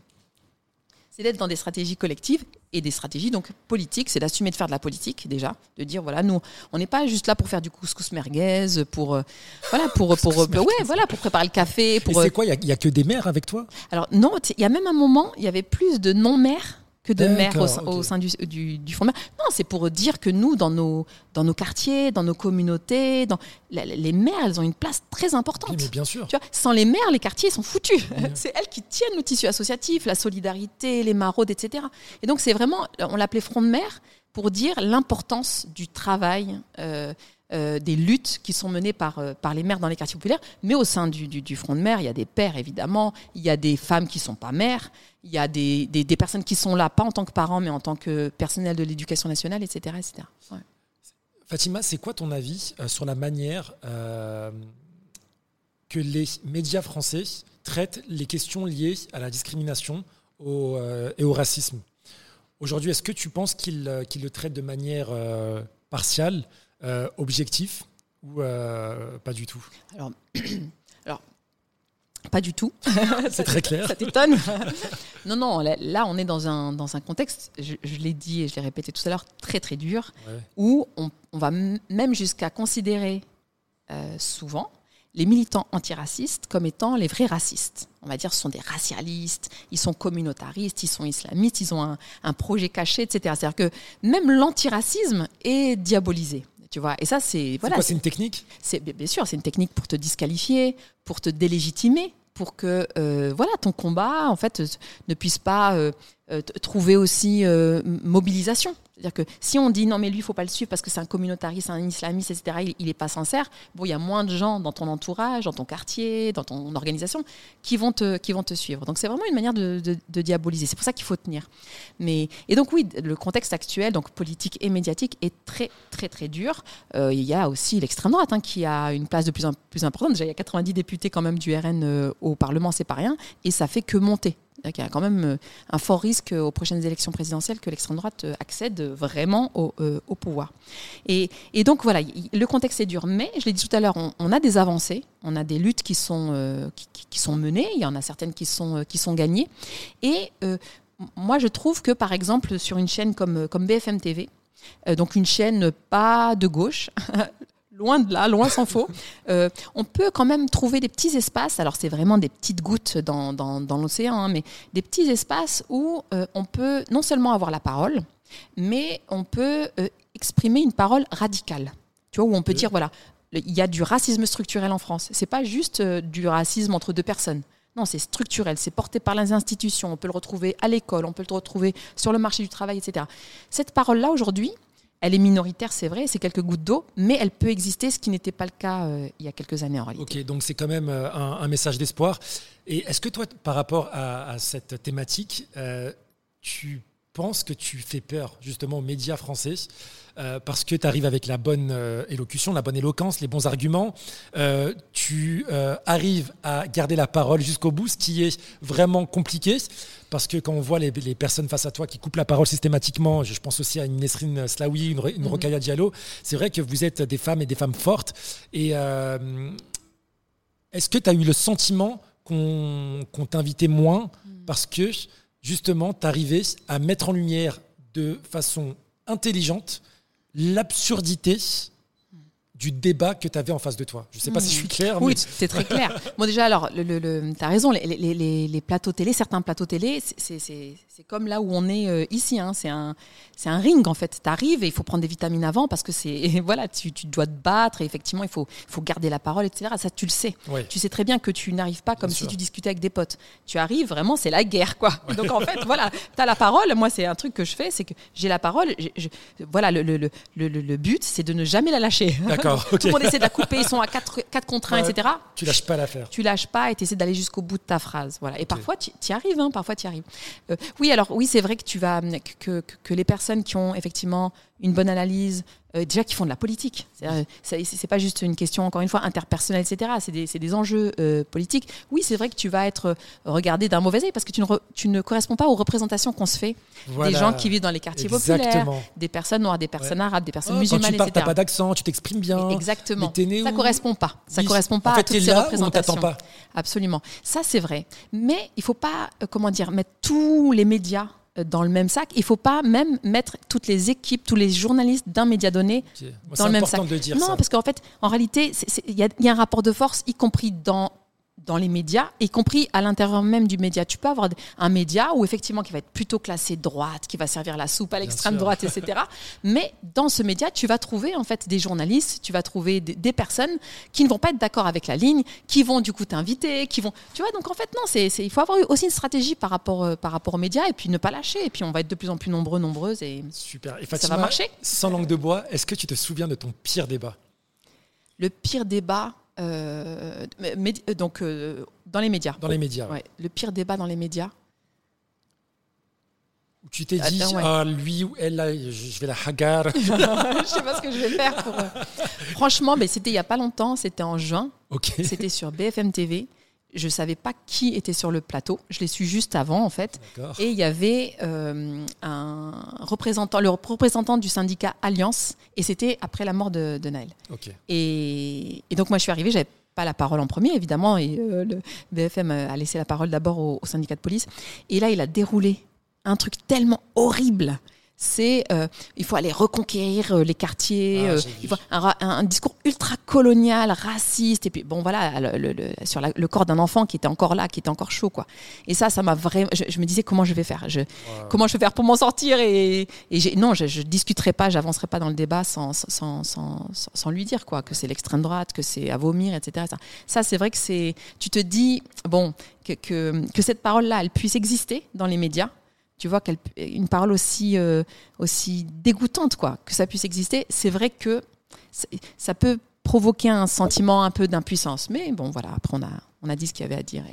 c'est d'être dans des stratégies collectives et des stratégies donc politiques, c'est d'assumer de faire de la politique déjà, de dire voilà nous on n'est pas juste là pour faire du couscous merguez, pour euh, voilà pour pour, euh, ouais voilà pour préparer le café. Pour c'est quoi Il y, a que des mères avec toi? Alors non, il y a même un moment il y avait plus de non mères que de maires au, sein du, du, du fonds de Non, c'est pour dire que nous, dans nos, dans nos quartiers, dans nos communautés, dans, les maires, elles ont une place très importante. mais bien sûr. Tu vois, sans les maires, les quartiers sont foutus. c'est elles qui tiennent le tissu associatif, la solidarité, les maraudes, etc. Et donc, c'est vraiment, on l'appelait front de mer pour dire l'importance du travail. Euh, euh, des luttes qui sont menées par, euh, par les mères dans les quartiers populaires, mais au sein du, du, front de mer, il y a des pères évidemment, il y a des femmes qui ne sont pas mères, il y a des, des, personnes qui sont là, pas en tant que parents, mais en tant que personnel de l'éducation nationale, etc. etc. Fatima, c'est quoi ton avis euh, sur la manière que les médias français traitent les questions liées à la discrimination au, et au racisme? Aujourd'hui, est-ce que tu penses qu'ils le traitent de manière partiale euh, objectif ou euh, pas du tout? Alors, pas du tout. C'est très clair. Ça t'étonne Non, non, là, on est dans un, dans un contexte, je, l'ai dit et je l'ai répété tout à l'heure, très très dur, où on, va même jusqu'à considérer euh, souvent les militants antiracistes comme étant les vrais racistes. On va dire ce sont des racialistes, ils sont communautaristes, ils sont islamistes, ils ont un, un projet caché, etc. C'est-à-dire que même l'antiracisme est diabolisé. Tu vois, et ça, c'est. Voilà, c'est une technique? C'est, Bien sûr, c'est une technique pour te disqualifier, pour te délégitimer, pour que euh, voilà, ton combat, en fait, ne puisse pas euh, euh, trouver aussi mobilisation. C'est-à-dire que si on dit non, mais lui, il faut pas le suivre parce que c'est un communautariste, un islamiste, etc., il n'est pas sincère, bon, il y a moins de gens dans ton entourage, dans ton quartier, dans ton organisation qui vont te, qui vont te suivre. Donc c'est vraiment une manière de, diaboliser. C'est pour ça qu'il faut tenir. Mais, et donc, oui, le contexte actuel, donc politique et médiatique, est très, très, très dur. Euh, il y a aussi l'extrême droite hein, qui a une place de plus en plus importante. Déjà, il y a 90 députés quand même du RN euh, au Parlement, c'est pas rien, et ça fait que monter. Il y a quand même euh, un fort risque aux prochaines élections présidentielles que l'extrême droite euh, accède vraiment au, euh, pouvoir. Et, donc voilà, le contexte est dur, mais je l'ai dit tout à l'heure, on, a des avancées, on a des luttes qui sont, qui, sont menées, il y en a certaines qui sont, qui sont gagnées. Et moi, je trouve que par exemple, sur une chaîne comme, comme BFM TV, donc une chaîne pas de gauche, loin de là, loin s'en faut. Euh, on peut quand même trouver des petits espaces, alors c'est vraiment des petites gouttes dans, dans, l'océan, hein, mais des petits espaces où euh, on peut non seulement avoir la parole, mais on peut euh, exprimer une parole radicale. Tu vois, où on peut dire, voilà, il y a du racisme structurel en France. C'est pas juste du racisme entre deux personnes. Non, c'est structurel, c'est porté par les institutions. On peut le retrouver à l'école, on peut le retrouver sur le marché du travail, etc. Cette parole-là, aujourd'hui, elle est minoritaire, c'est vrai, c'est quelques gouttes d'eau, mais elle peut exister, ce qui n'était pas le cas euh, il y a quelques années en réalité. Ok, donc c'est quand même euh, un, message d'espoir. Et est-ce que toi, par rapport à, cette thématique, euh, tu penses que tu fais peur justement aux médias français parce que tu arrives avec la bonne élocution, la bonne éloquence, les bons arguments. tu arrives à garder la parole jusqu'au bout, ce qui est vraiment compliqué. Parce que quand on voit les, personnes face à toi qui coupent la parole systématiquement, je pense aussi à une Nesrine Slaoui, une, une mhm. Diallo, c'est vrai que vous êtes des femmes et des femmes fortes. Et euh, est-ce que tu as eu le sentiment qu'on t'invitait moins mhm. parce que justement, tu arrivais à mettre en lumière de façon intelligente l'absurdité du débat que tu avais en face de toi. Je ne sais pas si je suis clair. Oui, c'est très clair. bon, déjà, alors, le, tu as raison, les, les, les, plateaux télé, certains plateaux télé, c'est comme là où on est euh, ici. Hein. C'est un, un ring, en fait. Tu arrives et il faut prendre des vitamines avant parce que c'est voilà, tu, tu, dois te battre et effectivement, il faut, faut garder la parole, etc. Ça, tu le sais. Tu sais très bien que tu n'arrives pas comme si tu discutais avec des potes. Tu arrives, vraiment, c'est la guerre, quoi. Donc, en fait, voilà, tu as la parole. Moi, c'est un truc que je fais, c'est que j'ai la parole. voilà, le, le, le, le but, c'est de ne jamais la lâcher. Tout le monde essaie de la couper, ils sont à 4, 4 contre 1, etc. Tu lâches pas l'affaire. Tu lâches pas et tu essaies d'aller jusqu'au bout de ta phrase. Voilà. Et parfois, tu y arrives. Hein, parfois, tu arrives. Euh, oui, alors, oui, c'est vrai que tu vas. Que, que, que, les personnes qui ont effectivement une bonne analyse, euh, déjà qui font de la politique. C'est pas juste une question, encore une fois, interpersonnelle, etc. C'est des, des, enjeux euh, politiques. Oui, c'est vrai que tu vas être regardé d'un mauvais œil parce que tu ne, tu ne corresponds pas aux représentations qu'on se fait des gens qui vivent dans les quartiers populaires, des personnes noires, des personnes arabes, des personnes oh, musulmanes, quand tu parles, pas d'accent, tu t'exprimes bien. Exactement. ça ne correspond pas. Ça ne correspond pas à toutes ces représentations. pas? Absolument. Ça, c'est vrai. Mais il ne faut pas, euh, comment dire, mettre tous les médias dans le même sac. Il ne faut pas même mettre toutes les équipes, tous les journalistes d'un média donné dans le même sac. De dire non, parce qu'en fait, en réalité, il y, a un rapport de force, y compris dans dans les médias, y compris à l'intérieur même du média. Tu peux avoir un média où effectivement qui va être plutôt classé droite, qui va servir la soupe à l'extrême droite, etc. Mais dans ce média, tu vas trouver en fait des journalistes, tu vas trouver des, personnes qui ne vont pas être d'accord avec la ligne, qui vont du coup t'inviter, qui vont, tu vois. Donc en fait non, c'est, il faut avoir aussi une stratégie par rapport euh, par rapport aux médias et puis ne pas lâcher. Et puis on va être de plus en plus nombreux, nombreuses et super. Et ça va marcher. Sans langue de bois, est-ce que tu te souviens de ton pire débat? Le pire débat? Euh, euh, donc, euh, dans les médias. Dans les médias. Le pire débat dans les médias. Tu t'es dit, ah, lui ou elle, je vais la hagar. je sais pas ce que je vais faire. Franchement, mais c'était il y a pas longtemps, c'était en juin. C'était sur BFM TV. Je ne savais pas qui était sur le plateau. Je l'ai su juste avant, en fait. Et il y avait euh, un représentant, le représentant du syndicat Alliance, et c'était après la mort de, de Naël. Et, donc, moi, je suis arrivée, j'avais pas la parole en premier, évidemment, et euh, le BFM a laissé la parole d'abord au, au syndicat de police. Et là, il a déroulé un truc tellement horrible c'est euh, il faut aller reconquérir euh, les quartiers, ah, euh, un, discours ultra colonial, raciste, et puis bon voilà, le, sur le corps d'un enfant qui était encore là, qui était encore chaud quoi. Et ça, ça m'a vraiment, je, me disais comment je vais faire, je, comment je vais faire pour m'en sortir? Et, non, je, je discuterai pas, j'avancerai pas dans le débat sans sans, sans, sans, lui dire quoi, que c'est l'extrême droite, que c'est à vomir, etc. Ça, ça c'est vrai que c'est, tu te dis bon que, que, que cette parole là, elle puisse exister dans les médias tu vois, une parole aussi, euh, dégoûtante, que ça puisse exister, c'est vrai que ça peut provoquer un sentiment un peu d'impuissance. Mais bon, voilà, après, on a, dit ce qu'il y avait à dire.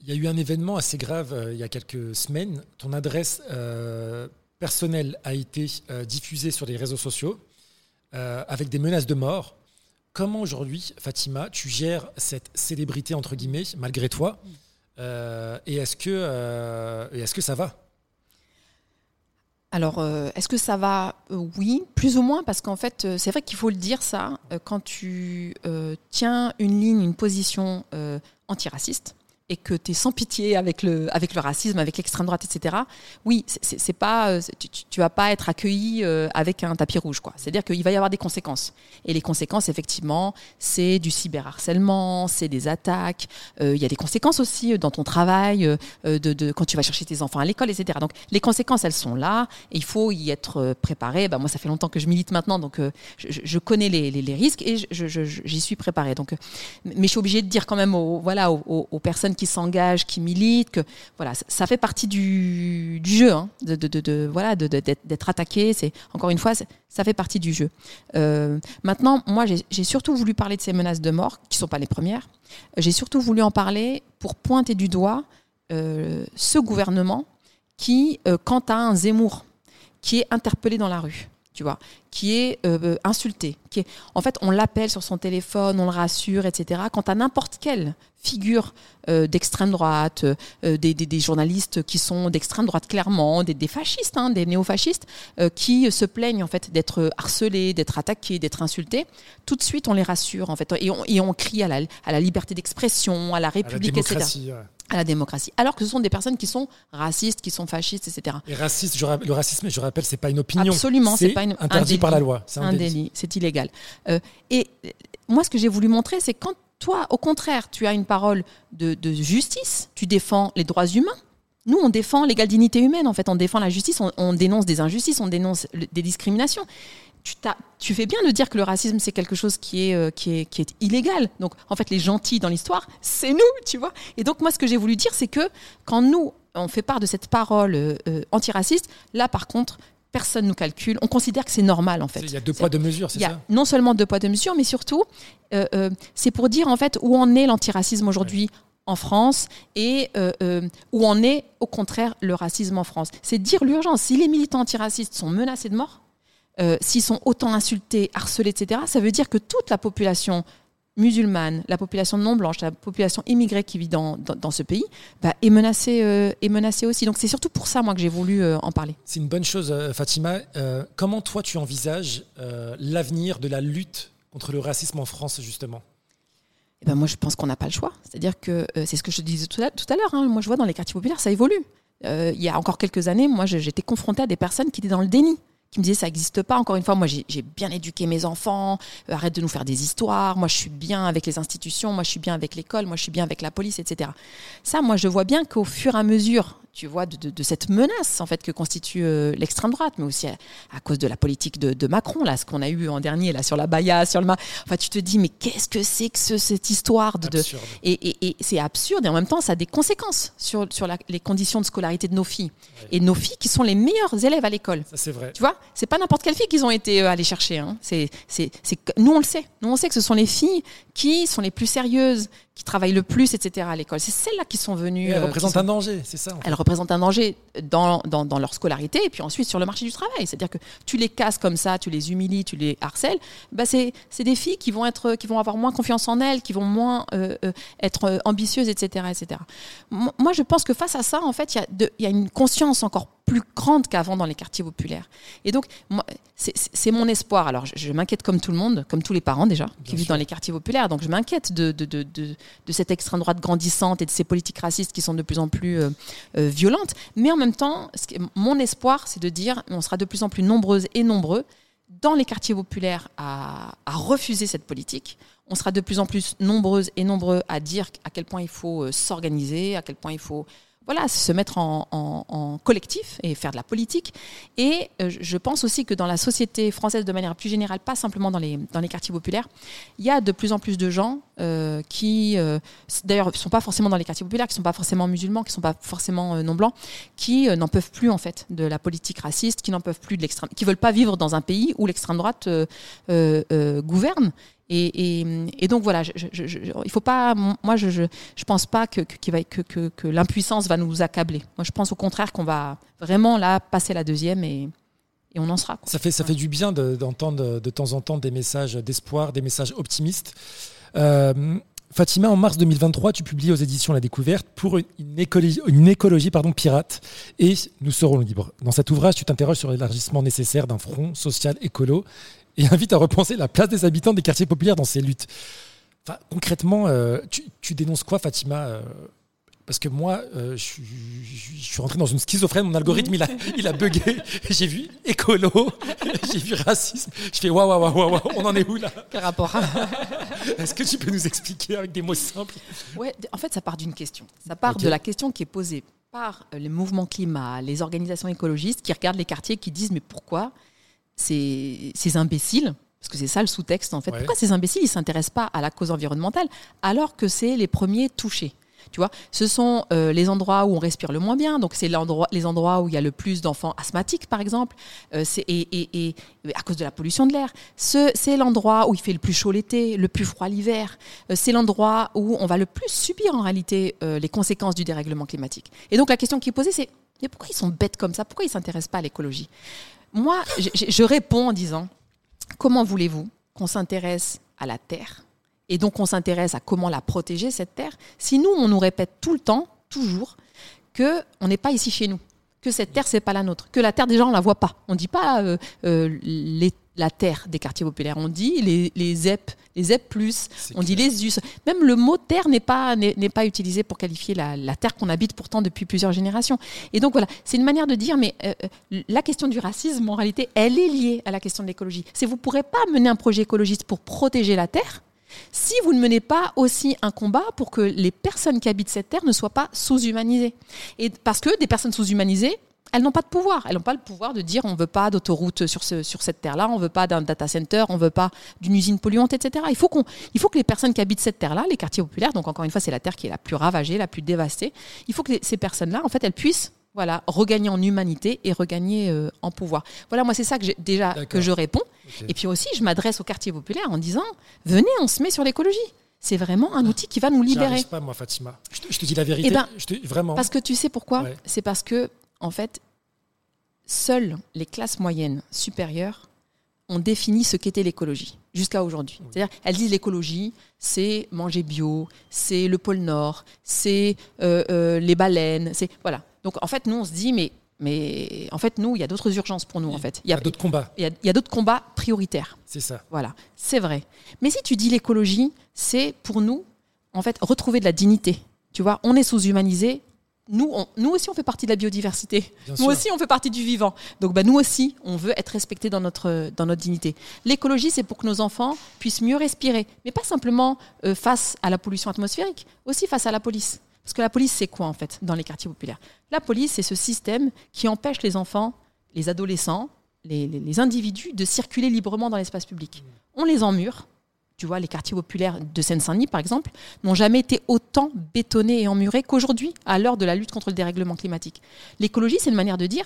Il y a eu un événement assez grave euh, il y a quelques semaines. Ton adresse euh, personnelle a été diffusée sur les réseaux sociaux avec des menaces de mort. Comment aujourd'hui, Fatima, tu gères cette célébrité, entre guillemets, malgré toi? Euh, et est-ce que, euh, est que ça va? Alors, euh, est-ce que ça va? Oui, plus ou moins, parce qu'en fait, c'est vrai qu'il faut le dire ça, quand tu tiens une ligne, une position antiraciste, et que tu es sans pitié avec le, avec le racisme, avec l'extrême droite, etc., oui, c'est pas, euh, tu, tu, vas pas être accueilli euh, avec un tapis rouge. quoi. C'est-à-dire qu'il va y avoir des conséquences. Et les conséquences, effectivement, c'est du cyberharcèlement, c'est des attaques. Euh, il y a des conséquences aussi dans ton travail, de, de, quand tu vas chercher tes enfants à l'école, etc. Donc les conséquences, elles sont là. Et il faut y être préparé. Bah, moi, ça fait longtemps que je milite maintenant, donc je, connais les, les, risques et j'y suis préparé. Donc, mais je suis obligée de dire quand même aux, voilà, aux personnes qui s'engagent, qui militent, que voilà, ça fait partie du, jeu, hein, de, voilà, d'être attaqué. C'est encore une fois, ça fait partie du jeu. Euh, maintenant, moi, j'ai surtout voulu parler de ces menaces de mort, qui sont pas les premières. J'ai surtout voulu en parler pour pointer du doigt euh, ce gouvernement qui, euh, quant à un Zemmour, qui est interpellé dans la rue, tu vois, qui est euh, insulté, qui est, en fait, on l'appelle sur son téléphone, on le rassure, etc. Quant à n'importe quelle figure d'extrême droite, des, journalistes qui sont d'extrême droite clairement, des, fascistes, hein, des néofascistes, qui se plaignent en fait d'être harcelés, d'être attaqués, d'être insultés, tout de suite on les rassure en fait, et on, et on crie à la, à la liberté d'expression, à la République, etc à la démocratie. Alors que ce sont des personnes qui sont racistes, qui sont fascistes, etc. Et raciste, le racisme, je rappelle, c'est pas une opinion. Absolument, c'est pas une, interdit par la loi. C'est un, délit, c'est illégal. Euh, et euh, moi, ce que j'ai voulu montrer, c'est quand toi, au contraire, tu as une parole de, de, justice, tu défends les droits humains. Nous, on défend l'égale dignité humaine. En fait, on défend la justice, on, on dénonce des injustices, on dénonce des discriminations tu, fais bien de dire que le racisme, c'est quelque chose qui est, euh, qui, est, qui est illégal. Donc, en fait, les gentils dans l'histoire, c'est nous, tu vois. Et donc, moi, ce que j'ai voulu dire, c'est que quand nous, on fait part de cette parole euh, euh, antiraciste, là, par contre, personne nous calcule. On considère que c'est normal, en fait. Il y a deux poids, deux mesures, c'est ça? non seulement deux poids, deux mesures, mais surtout, c'est pour dire, en fait, où en est l'antiracisme aujourd'hui en France et où en est, au contraire, le racisme en France? C'est dire l'urgence. Si les militants antiracistes sont menacés de mort, euh, s'ils sont autant insultés, harcelés, etc., ça veut dire que toute la population musulmane, la population non blanche, la population immigrée qui vit dans, dans, ce pays, bah, est, menacée, euh, est menacée aussi. Donc c'est surtout pour ça, moi, que j'ai voulu euh, en parler. C'est une bonne chose, Fatima. comment toi, tu envisages l'avenir de la lutte contre le racisme en France, justement? Eh ben moi, je pense qu'on n'a pas le choix. C'est-à-dire que c'est ce que je disais tout à, l'heure. Hein. Moi, je vois dans les quartiers populaires, ça évolue. il y a encore quelques années, moi, j'étais confrontée à des personnes qui étaient dans le déni me disait ça n'existe pas. Encore une fois, moi j'ai bien éduqué mes enfants, euh, arrête de nous faire des histoires, moi je suis bien avec les institutions, moi je suis bien avec l'école, moi je suis bien avec la police, etc. Ça, moi je vois bien qu'au fur et à mesure tu vois, de, cette menace en fait que constitue euh, l'extrême droite, mais aussi à, cause de la politique de, Macron, là, ce qu'on a eu en dernier, là, sur la Baïa, sur le... Enfin, tu te dis, mais qu'est-ce que c'est que cette histoire de... Et, c'est absurde, et en même temps, ça a des conséquences sur, sur les conditions de scolarité de nos filles. Et nos filles qui sont les meilleures élèves à l'école. Ça, c'est vrai. Tu vois, c'est pas n'importe quelle fille qu'ils ont été euh, allés chercher. Hein. C'est, c'est, nous, on le sait. Nous, on sait que ce sont les filles qui sont les plus sérieuses, qui travaillent le plus, etc. à l'école. C'est celles-là qui sont venues. elles euh, représentent un danger, c'est ça. Elles représentent un danger dans, dans, dans, leur scolarité et puis ensuite sur le marché du travail. C'est-à-dire que tu les casses comme ça, tu les humilies, tu les harcèles. Bah c'est des filles qui vont, être, qui vont avoir moins confiance en elles, qui vont moins euh, euh, être ambitieuses, etc., etc. Moi, je pense que face à ça, en fait, il y, y, a une conscience encore plus grande qu'avant dans les quartiers populaires. Et donc, c'est mon espoir. Alors, je, m'inquiète comme tout le monde, comme tous les parents déjà, qui vivent dans les quartiers populaires. Donc, je m'inquiète de, de, de, de, cette extrême droite grandissante et de ces politiques racistes qui sont de plus en plus euh, euh, violentes. Mais en même temps, mon espoir, c'est de dire, on sera de plus en plus nombreuses et nombreux dans les quartiers populaires à, à refuser cette politique on sera de plus en plus nombreuses et nombreux à dire à quel point il faut euh, s'organiser, à quel point il faut voilà, se mettre en, collectif et faire de la politique. Et euh, je pense aussi que dans la société française de manière plus générale, pas simplement dans les, dans les quartiers populaires, il y a de plus en plus de gens euh, qui, euh, d'ailleurs, ne sont pas forcément dans les quartiers populaires, qui ne sont pas forcément musulmans, qui ne sont pas forcément non blancs, qui n'en peuvent plus en fait de la politique raciste, qui n'en peuvent plus de l'extrême, qui veulent pas vivre dans un pays où l'extrême droite gouverne et, et, donc voilà, je, je, il faut pas. Moi, je je, pense pas que va, que, que, que l'impuissance va nous accabler. Moi, je pense au contraire qu'on va vraiment là passer la deuxième et, et on en sera. Ça fait ça fait du bien d'entendre de, temps en temps des messages d'espoir, des messages optimistes. Euh, Fatima, en mars 2023, tu publies aux éditions La Découverte pour une écologie, une écologie pardon, pirate et nous serons libres. Dans cet ouvrage, tu t'interroges sur l'élargissement nécessaire d'un front social écolo et invite à repenser la place des habitants des quartiers populaires dans ces luttes. Enfin, concrètement, euh, tu, dénonces quoi, Fatima euh, Parce que moi, euh, je, suis rentré dans une schizophrène, mon algorithme, il a, il a bugué. J'ai vu écolo, j'ai vu racisme. Je fais waouh, waouh, waouh, waouh, on en est où là? Quel rapport? Est-ce que tu peux nous expliquer avec des mots simples? Ouais, en fait, ça part d'une question. Ça part de la question qui est posée par les mouvements climat, les organisations écologistes qui regardent les quartiers qui disent mais pourquoi? Ces, ces imbéciles, parce que c'est ça le sous-texte en fait, pourquoi ces imbéciles ne s'intéressent pas à la cause environnementale alors que c'est les premiers touchés? Tu vois, ce sont euh, les endroits où on respire le moins bien. Donc, c'est l'endroit, les endroits où il y a le plus d'enfants asthmatiques, par exemple, euh, et, et, et, à cause de la pollution de l'air. Ce, c'est l'endroit où il fait le plus chaud l'été, le plus froid l'hiver. Euh, c'est l'endroit où on va le plus subir en réalité les conséquences du dérèglement climatique. Et donc, la question qui est posée, c'est mais pourquoi ils sont bêtes comme ça? Pourquoi ils s'intéressent pas à l'écologie? Moi, je, réponds en disant comment voulez-vous qu'on s'intéresse à la terre et donc on s'intéresse à comment la protéger, cette terre, si nous, on nous répète tout le temps, toujours, que on n'est pas ici chez nous, que cette terre, c'est pas la nôtre, que la terre, déjà, on la voit pas. On dit pas euh, euh, la terre des quartiers populaires, on dit les, les ZEP, les ZEP+, on dit les US. Même le mot terre n'est pas, n'est, pas utilisé pour qualifier la, la terre qu'on habite pourtant depuis plusieurs générations. Et donc voilà, c'est une manière de dire, mais euh, la question du racisme, en réalité, elle est liée à la question de l'écologie. C'est vous pourrez pas mener un projet écologiste pour protéger la terre, si vous ne menez pas aussi un combat pour que les personnes qui habitent cette terre ne soient pas sous-humanisées. Et parce que des personnes sous-humanisées, elles n'ont pas de pouvoir. Elles n'ont pas le pouvoir de dire on ne veut pas d'autoroute sur, ce, sur cette terre-là, on ne veut pas d'un data center, on ne veut pas d'une usine polluante, etc. Il faut, qu'on, il faut que les personnes qui habitent cette terre-là, les quartiers populaires, donc encore une fois, c'est la terre qui est la plus ravagée, la plus dévastée, il faut que ces personnes-là, en fait, elles puissent voilà, regagner en humanité et regagner euh, en pouvoir. Voilà, moi c'est ça que j'ai, déjà que je réponds. Et puis aussi, je m'adresse aux quartiers populaires en disant venez, on se met sur l'écologie. C'est vraiment un outil qui va nous libérer. pas moi, Fatima. Je te, dis la vérité. Eh ben, vraiment. Parce que tu sais pourquoi? C'est parce que en fait, seules les classes moyennes supérieures ont défini ce qu'était l'écologie jusqu'à aujourd'hui. C'est-à-dire, elles disent l'écologie, c'est manger bio, c'est le pôle Nord, c'est euh, euh, les baleines, c'est voilà. Donc en fait, nous, on se dit, mais, mais en fait, nous, il y a d'autres urgences pour nous. En fait. Il y a, d'autres combats. Il y a, d'autres combats prioritaires. C'est ça. Voilà, c'est vrai. Mais si tu dis l'écologie, c'est pour nous, en fait, retrouver de la dignité. Tu vois, on est sous-humanisé, nous, nous aussi, on fait partie de la biodiversité. nous aussi, on fait partie du vivant. Donc, bah, nous aussi, on veut être respectés dans notre, dans notre dignité. L'écologie, c'est pour que nos enfants puissent mieux respirer, mais pas simplement euh, face à la pollution atmosphérique, aussi face à la police. Parce que la police, c'est quoi en fait dans les quartiers populaires? La police, c'est ce système qui empêche les enfants, les adolescents, les, individus de circuler librement dans l'espace public. On les emmure. Tu vois, les quartiers populaires de Seine-Saint-Denis, par exemple, n'ont jamais été autant bétonnés et emmurés qu'aujourd'hui, à l'heure de la lutte contre le dérèglement climatique. L'écologie, c'est une manière de dire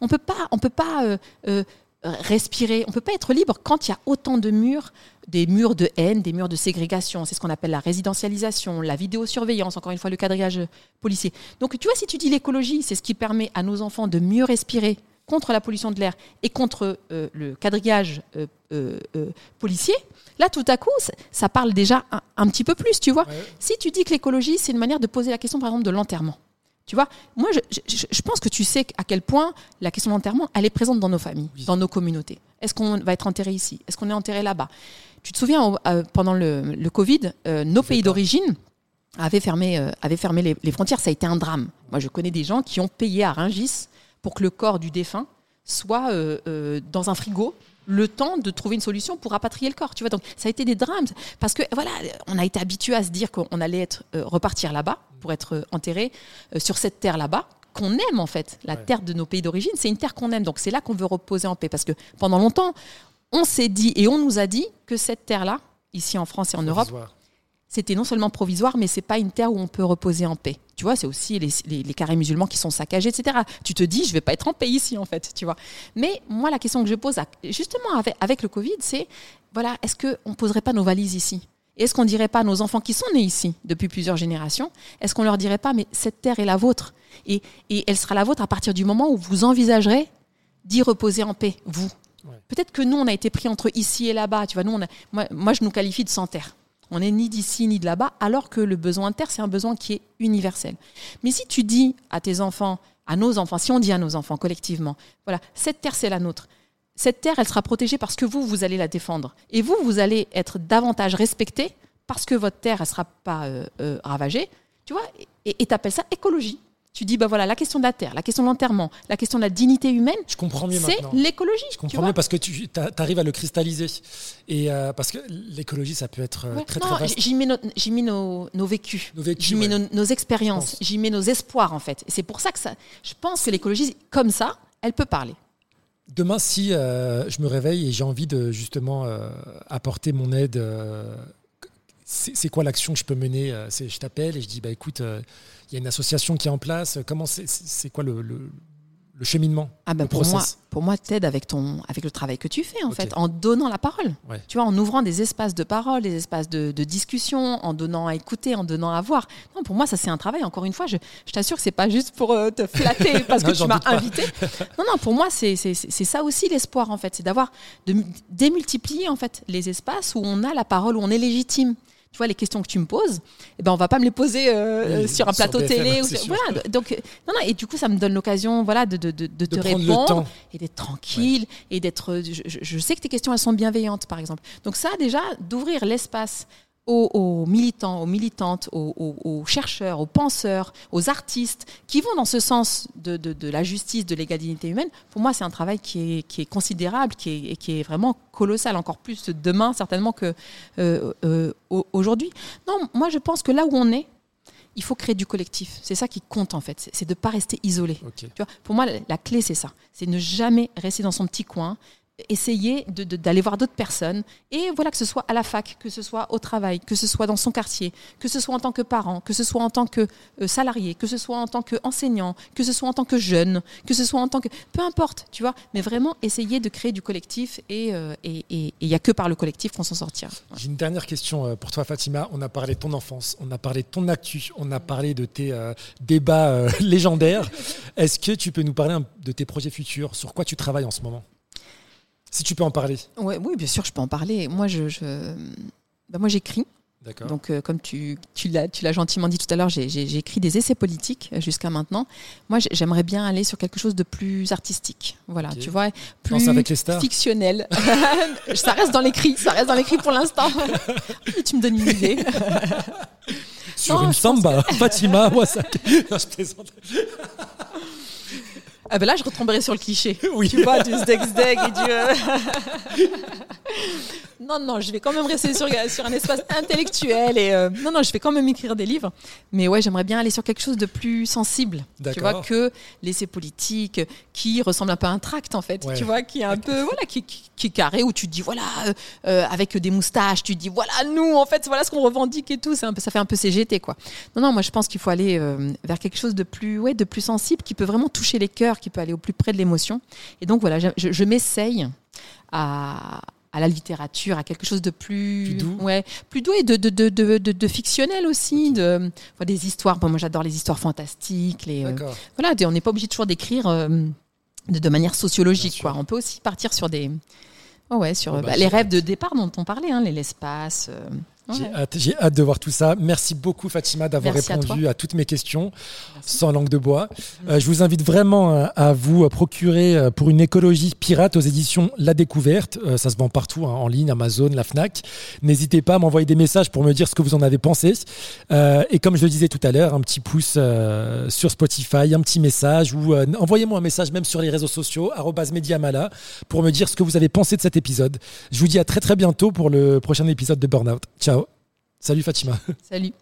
on peut pas, on peut pas euh, euh, respirer. On ne peut pas être libre quand il y a autant de murs, des murs de haine, des murs de ségrégation. C'est ce qu'on appelle la résidentialisation, la vidéosurveillance, encore une fois le quadrillage policier. Donc tu vois, si tu dis l'écologie, c'est ce qui permet à nos enfants de mieux respirer contre la pollution de l'air et contre euh, le quadrillage policier, là tout à coup, ça, parle déjà un, petit peu plus, tu vois. Si tu dis que l'écologie, c'est une manière de poser la question, par exemple, de l'enterrement. Tu vois, moi, je, pense que tu sais à quel point la question de l'enterrement, elle est présente dans nos familles, dans nos communautés. Est-ce qu'on va être enterré ici? Est-ce qu'on est enterré là-bas? Tu te souviens, euh, pendant le, Covid, euh, nos pays d'origine avaient fermé, euh, fermé les, frontières. Ça a été un drame. Moi, je connais des gens qui ont payé à Ringis pour que le corps du défunt soit dans un frigo le temps de trouver une solution pour rapatrier le corps. Tu vois, donc ça a été des drames parce que voilà, on a été habitué à se dire qu'on allait être repartir là-bas pour être euh, enterré euh, sur cette terre là-bas qu'on aime en fait. La terre de nos pays d'origine, c'est une terre qu'on aime. Donc c'est là qu'on veut reposer en paix. Parce que pendant longtemps, on s'est dit et on nous a dit que cette terre-là, ici en France et en Europe, c'était non seulement provisoire, mais c'est pas une terre où on peut reposer en paix. Tu vois, c'est aussi les, carrés musulmans qui sont saccagés, etc. Tu te dis, je vais pas être en paix ici, en fait, tu vois. Mais moi, la question que je pose, justement avec, avec le Covid, c'est, voilà, est-ce qu'on poserait pas nos valises ici? Est-ce qu'on ne dirait pas à nos enfants qui sont nés ici depuis plusieurs générations, est-ce qu'on leur dirait pas, mais cette terre est la vôtre? Et, elle sera la vôtre à partir du moment où vous envisagerez d'y reposer en paix, vous. Peut-être que nous, on a été pris entre ici et là-bas. Tu vois, nous, moi, je nous qualifie de sans terre. On n'est ni d'ici ni de là-bas, alors que le besoin de terre, c'est un besoin qui est universel. Mais si tu dis à tes enfants, à nos enfants, si on dit à nos enfants collectivement, voilà, cette terre, c'est la nôtre cette terre, elle sera protégée parce que vous, vous allez la défendre. Et vous, vous allez être davantage respecté parce que votre terre, elle ne sera pas euh, euh, ravagée. Tu vois? Et tu appelles ça écologie. Tu dis, bah voilà, la question de la terre, la question de l'enterrement, la question de la dignité humaine, je comprends mieux c'est l'écologie. Je comprends mieux parce que tu arrives à le cristalliser. Et euh, parce que l'écologie, ça peut être très, très vaste. J'y mets, mets nos, vécus, j'y mets nos, expériences, j'y mets nos espoirs, en fait. Et c'est pour ça que ça, je pense que l'écologie, comme ça, elle peut parler. Demain, si euh, je me réveille et j'ai envie de justement euh, apporter mon aide, euh, c'est quoi l'action que je peux mener Je t'appelle et je dis, bah écoute, y a une association qui est en place. Comment c'est quoi le, le cheminement ah ben pour, moi, pour moi, t'aides avec, ton, avec le travail que tu fais, en fait, en donnant la parole. Tu vois, en ouvrant des espaces de parole, des espaces de, discussion, en donnant à écouter, en donnant à voir. Non, pour moi, ça, c'est un travail. Encore une fois, je, je t'assure que c'est pas juste pour euh, te flatter parce que tu m'as invité. Non, non, pour moi, c'est ça aussi l'espoir, en fait. C'est d'avoir, de démultiplier, en fait, les espaces où on a la parole, où on est légitime tu vois, les questions que tu me poses, eh ben, on va pas me les poser euh, sur un plateau télé. Ou, voilà, donc, non, non, et du coup, ça me donne l'occasion voilà, de, de, de, de te répondre et d'être tranquille et d'être. Je, je, sais que tes questions, elles sont bienveillantes, par exemple. Donc, ça, déjà, d'ouvrir l'espace aux, militants, aux militantes, aux, chercheurs, aux penseurs, aux artistes qui vont dans ce sens de, la justice, de l'égalité humaine, pour moi, c'est un travail qui est, qui est considérable, qui est, qui est vraiment colossal, encore plus demain certainement que euh, euh, aujourd'hui. Non, moi, je pense que là où on est, il faut créer du collectif. C'est ça qui compte en fait. C'est de ne pas rester isolé. Tu vois, pour moi, la clé, c'est ça. C'est ne jamais rester dans son petit coin, essayer d'aller voir d'autres personnes et voilà que ce soit à la fac, que ce soit au travail, que ce soit dans son quartier, que ce soit en tant que parent, que ce soit en tant que euh, salarié, que ce soit en tant qu'enseignant, que ce soit en tant que jeune, que ce soit en tant que peu importe, tu vois, mais vraiment essayer de créer du collectif et il euh, et, n'y a que par le collectif qu'on s'en sortira. J'ai une dernière question euh, pour toi Fatima. On a parlé de ton enfance, on a parlé de ton actu, on a parlé de tes débats légendaires. Est-ce que tu peux nous parler de tes projets futurs? Sur quoi tu travailles en ce moment? Si tu peux en parler. Ouais, oui, bien sûr, je peux en parler. Moi, je, bah, moi, j'écris. Donc, euh, comme tu, tu l'as gentiment dit tout à l'heure, j'ai écrit des essais politiques euh, jusqu'à maintenant. Moi, j'aimerais bien aller sur quelque chose de plus artistique. Voilà, tu vois, plus fictionnel. ça reste dans l'écrit, ça reste dans l'écrit pour l'instant. tu me donnes une idée. sur une samba, Fatima, Wasaki. Non, je plaisante. Ah ben là, je retomberai sur le cliché. Oui. Tu vois, du zdeg zdeg et du. Euh, non, non, je vais quand même rester sur, sur un espace intellectuel et euh, non, non, je vais quand même écrire des livres. Mais ouais, j'aimerais bien aller sur quelque chose de plus sensible. Tu vois que l'essai politique qui ressemble un peu à un tract en fait. Tu vois, qui est un peu voilà, qui, qui, est carré où tu dis voilà euh, avec des moustaches, tu dis voilà nous en fait voilà ce qu'on revendique et tout. Un peu, ça fait un peu CGT quoi. Non, non, moi je pense qu'il faut aller vers quelque chose de plus ouais, de plus sensible qui peut vraiment toucher les cœurs, qui peut aller au plus près de l'émotion. Et donc voilà, je, je m'essaye à à la littérature, à quelque chose de plus, plus doux, ouais, plus doux et de, de, de, de, de fictionnel aussi, de des histoires. moi, j'adore les histoires fantastiques. Les, euh, voilà, on n'est pas obligé toujours d'écrire euh, de, manière sociologique. Quoi. On peut aussi partir sur des, oh ouais, sur bah, bah, les rêves de départ dont on parlait, hein, l'espace. Euh, j'ai hâte, de voir tout ça. Merci beaucoup Fatima d'avoir répondu à, toutes mes questions sans langue de bois. Euh, je vous invite vraiment euh, à, vous procurer euh, pour une écologie pirate aux éditions La Découverte. ça se vend partout, hein, en ligne, Amazon, la FNAC. N'hésitez pas à m'envoyer des messages pour me dire ce que vous en avez pensé. et comme je le disais tout à l'heure, un petit pouce sur Spotify, un petit message ou envoyez-moi un message même sur les réseaux sociaux, @mediamala pour me dire ce que vous avez pensé de cet épisode. Je vous dis à très très bientôt pour le prochain épisode de Burnout. Ciao Salut Fatima. Salut.